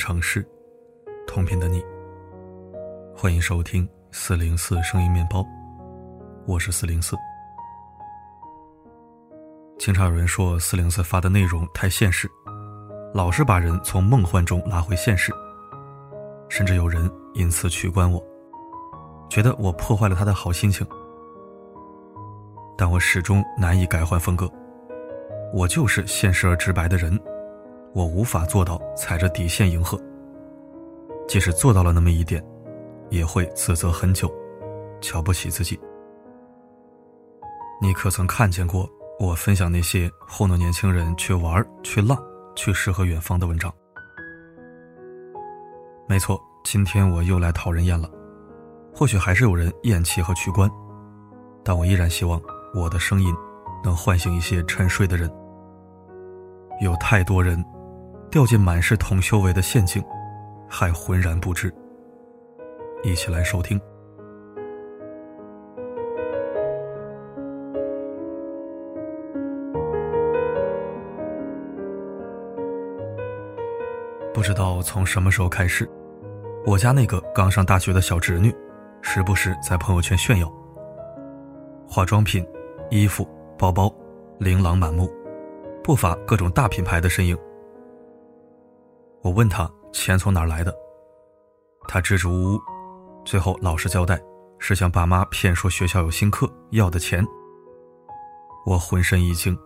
城市，同频的你。欢迎收听四零四声音面包，我是四零四。经常有人说四零四发的内容太现实，老是把人从梦幻中拉回现实，甚至有人因此取关我，觉得我破坏了他的好心情。但我始终难以改换风格，我就是现实而直白的人。我无法做到踩着底线迎合，即使做到了那么一点，也会自责很久，瞧不起自己。你可曾看见过我分享那些糊弄年轻人去玩、去浪、去诗和远方的文章？没错，今天我又来讨人厌了。或许还是有人厌弃和取关，但我依然希望我的声音能唤醒一些沉睡的人。有太多人。掉进满是铜锈味的陷阱，还浑然不知。一起来收听。不知道从什么时候开始，我家那个刚上大学的小侄女，时不时在朋友圈炫耀化妆品、衣服、包包，琳琅满目，不乏各种大品牌的身影。我问他钱从哪来的，他支支吾吾，最后老实交代是向爸妈骗说学校有新课要的钱。我浑身一惊，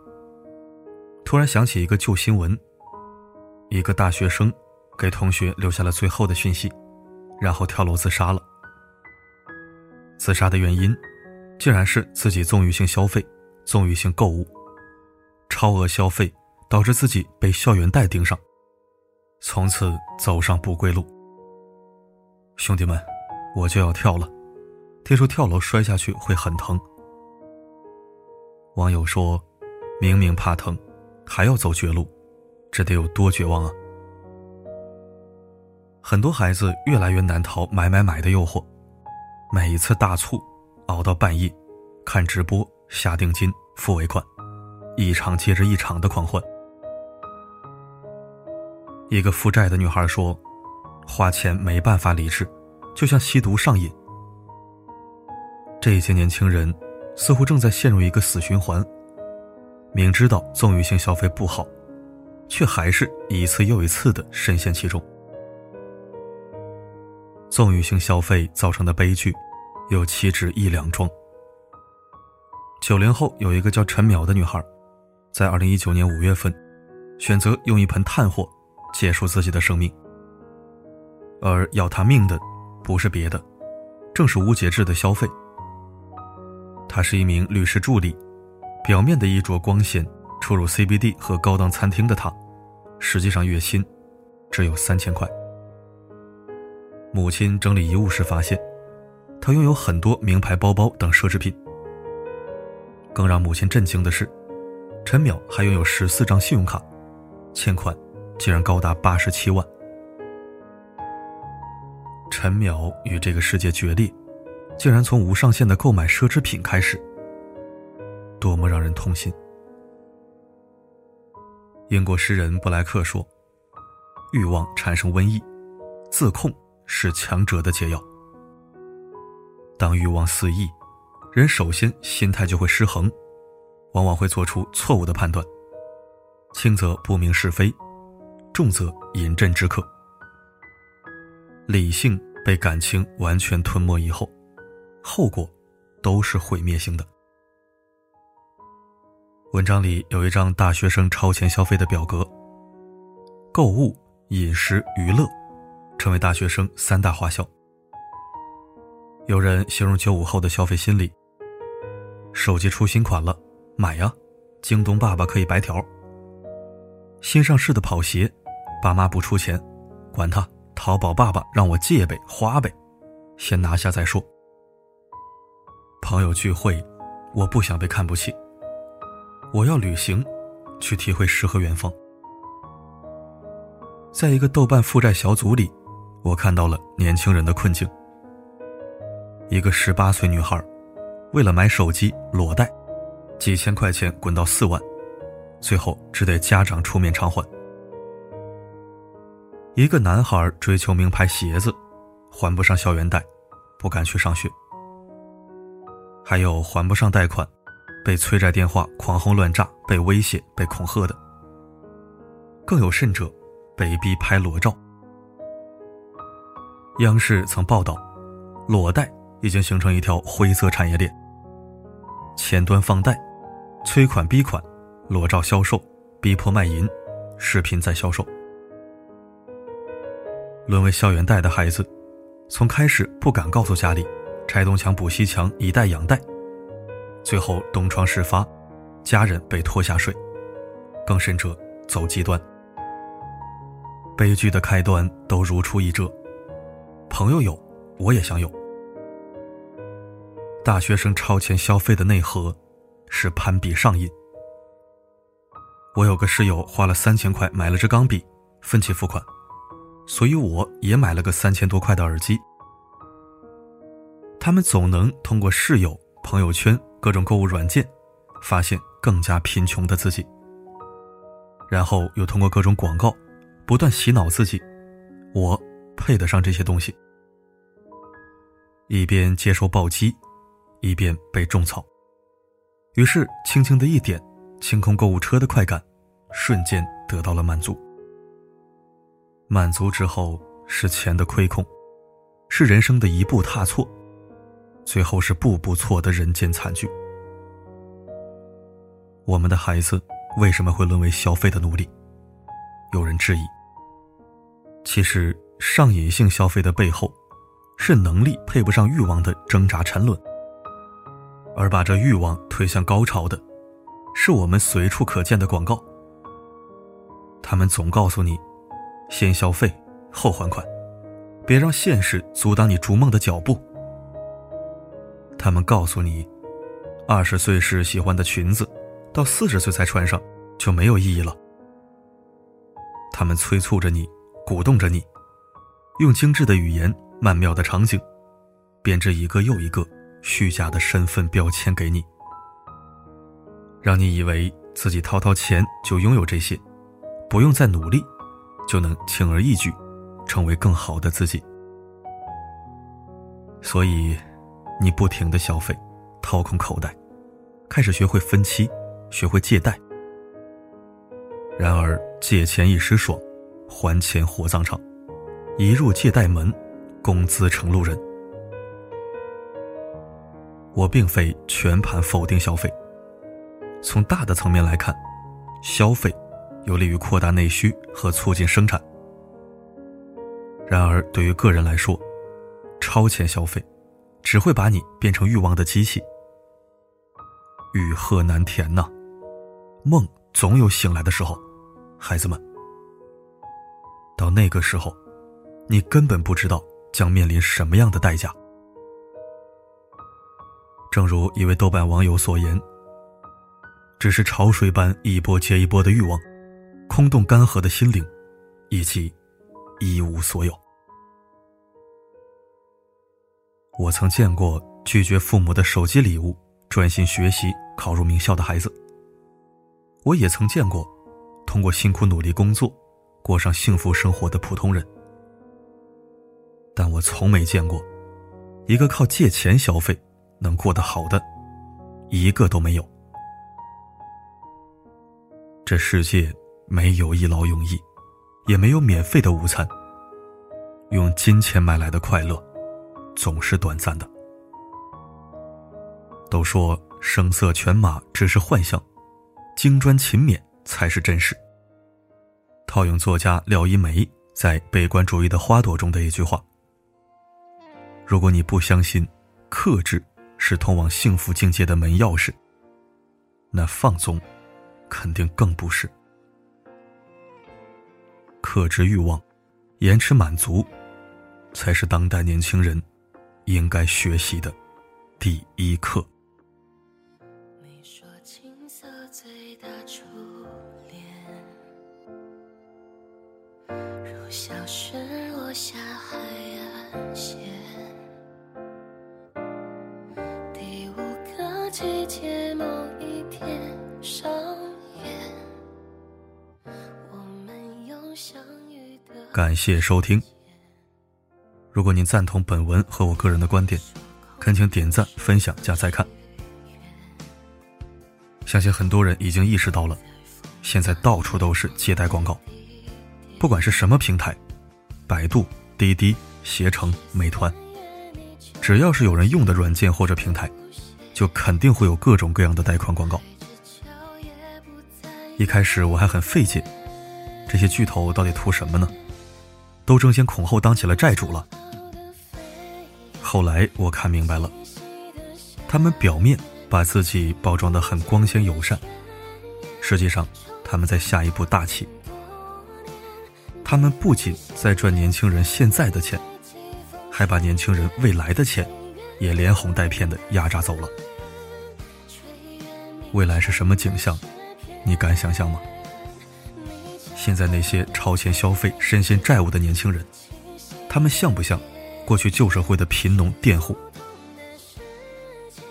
突然想起一个旧新闻：一个大学生给同学留下了最后的讯息，然后跳楼自杀了。自杀的原因，竟然是自己纵欲性消费、纵欲性购物，超额消费导致自己被校园贷盯上。从此走上不归路。兄弟们，我就要跳了。听说跳楼摔下去会很疼。网友说：“明明怕疼，还要走绝路，这得有多绝望啊！”很多孩子越来越难逃买买买的诱惑，每一次大促，熬到半夜，看直播、下定金、付尾款，一场接着一场的狂欢。一个负债的女孩说：“花钱没办法理智，就像吸毒上瘾。”这些年轻人似乎正在陷入一个死循环，明知道纵欲性消费不好，却还是一次又一次的深陷其中。纵欲性消费造成的悲剧，有岂止一两桩。九零后有一个叫陈淼的女孩，在二零一九年五月份，选择用一盆炭火。结束自己的生命，而要他命的，不是别的，正是无节制的消费。他是一名律师助理，表面的衣着光鲜，出入 CBD 和高档餐厅的他，实际上月薪只有三千块。母亲整理遗物时发现，他拥有很多名牌包包等奢侈品。更让母亲震惊的是，陈淼还拥有十四张信用卡，欠款。竟然高达八十七万。陈淼与这个世界决裂，竟然从无上限的购买奢侈品开始，多么让人痛心！英国诗人布莱克说：“欲望产生瘟疫，自控是强者的解药。当欲望肆意，人首先心态就会失衡，往往会做出错误的判断，轻则不明是非。”重则饮鸩止渴，理性被感情完全吞没以后，后果都是毁灭性的。文章里有一张大学生超前消费的表格，购物、饮食、娱乐，成为大学生三大花销。有人形容九五后的消费心理：手机出新款了，买呀！京东爸爸可以白条。新上市的跑鞋。爸妈不出钱，管他，淘宝爸爸让我借呗花呗，先拿下再说。朋友聚会，我不想被看不起。我要旅行，去体会诗和远方。在一个豆瓣负债小组里，我看到了年轻人的困境。一个十八岁女孩，为了买手机裸贷，几千块钱滚到四万，最后只得家长出面偿还。一个男孩追求名牌鞋子，还不上校园贷，不敢去上学。还有还不上贷款，被催债电话狂轰乱炸，被威胁、被恐吓的。更有甚者，被逼拍裸照。央视曾报道，裸贷已经形成一条灰色产业链。前端放贷，催款逼款，裸照销售，逼迫卖淫，视频再销售。沦为校园贷的孩子，从开始不敢告诉家里，拆东墙补西墙，以贷养贷，最后东窗事发，家人被拖下水，更甚者走极端。悲剧的开端都如出一辙。朋友有，我也想有。大学生超前消费的内核是攀比上瘾。我有个室友花了三千块买了支钢笔，分期付款。所以我也买了个三千多块的耳机。他们总能通过室友、朋友圈、各种购物软件，发现更加贫穷的自己，然后又通过各种广告，不断洗脑自己：我配得上这些东西。一边接受暴击，一边被种草，于是轻轻的一点，清空购物车的快感，瞬间得到了满足。满足之后是钱的亏空，是人生的一步踏错，最后是步步错的人间惨剧。我们的孩子为什么会沦为消费的奴隶？有人质疑。其实上瘾性消费的背后，是能力配不上欲望的挣扎沉沦，而把这欲望推向高潮的，是我们随处可见的广告。他们总告诉你。先消费后还款，别让现实阻挡你逐梦的脚步。他们告诉你，二十岁时喜欢的裙子，到四十岁才穿上就没有意义了。他们催促着你，鼓动着你，用精致的语言、曼妙的场景，编织一个又一个虚假的身份标签给你，让你以为自己掏掏钱就拥有这些，不用再努力。就能轻而易举，成为更好的自己。所以，你不停的消费，掏空口袋，开始学会分期，学会借贷。然而，借钱一时爽，还钱火葬场。一入借贷门，工资成路人。我并非全盘否定消费。从大的层面来看，消费。有利于扩大内需和促进生产。然而，对于个人来说，超前消费只会把你变成欲望的机器。欲壑难填呐，梦总有醒来的时候，孩子们。到那个时候，你根本不知道将面临什么样的代价。正如一位豆瓣网友所言：“只是潮水般一波接一波的欲望。”空洞干涸的心灵，以及一无所有。我曾见过拒绝父母的手机礼物，专心学习考入名校的孩子。我也曾见过通过辛苦努力工作，过上幸福生活的普通人。但我从没见过一个靠借钱消费能过得好的，一个都没有。这世界。没有一劳永逸，也没有免费的午餐。用金钱买来的快乐，总是短暂的。都说声色犬马只是幻象，金砖勤勉才是真实。套用作家廖一梅在《悲观主义的花朵》中的一句话：“如果你不相信克制是通往幸福境界的门钥匙，那放纵肯定更不是。”克制欲望，延迟满足，才是当代年轻人应该学习的第一课。你说青涩最大感谢收听。如果您赞同本文和我个人的观点，恳请点赞、分享加再看。相信很多人已经意识到了，现在到处都是借贷广告，不管是什么平台，百度、滴滴、携程、美团，只要是有人用的软件或者平台，就肯定会有各种各样的贷款广告。一开始我还很费解，这些巨头到底图什么呢？都争先恐后当起了债主了。后来我看明白了，他们表面把自己包装的很光鲜友善，实际上他们在下一步大棋。他们不仅在赚年轻人现在的钱，还把年轻人未来的钱也连哄带骗的压榨走了。未来是什么景象？你敢想象吗？现在那些超前消费、深陷债务的年轻人，他们像不像过去旧社会的贫农佃户？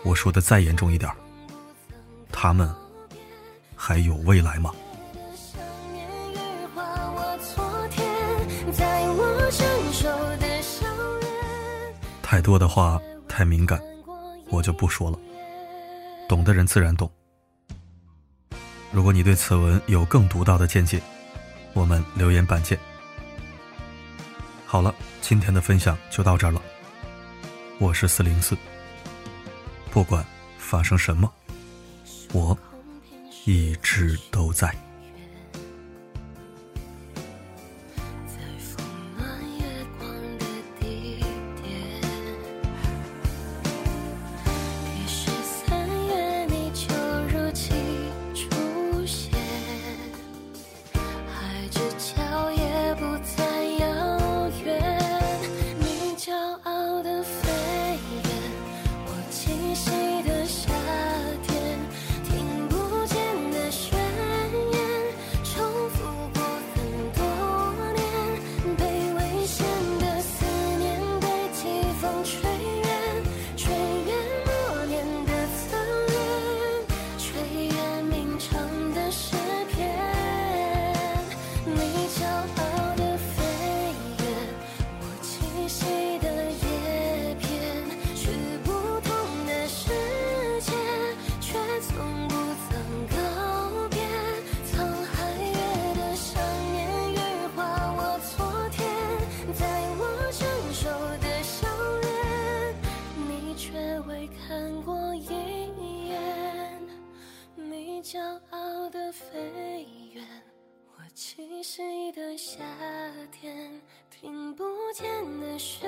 我说的再严重一点他们还有未来吗？太多的话太敏感，我就不说了。懂的人自然懂。如果你对此文有更独到的见解，我们留言板见。好了，今天的分享就到这儿了。我是四零四，不管发生什么，我一直都在。间的雪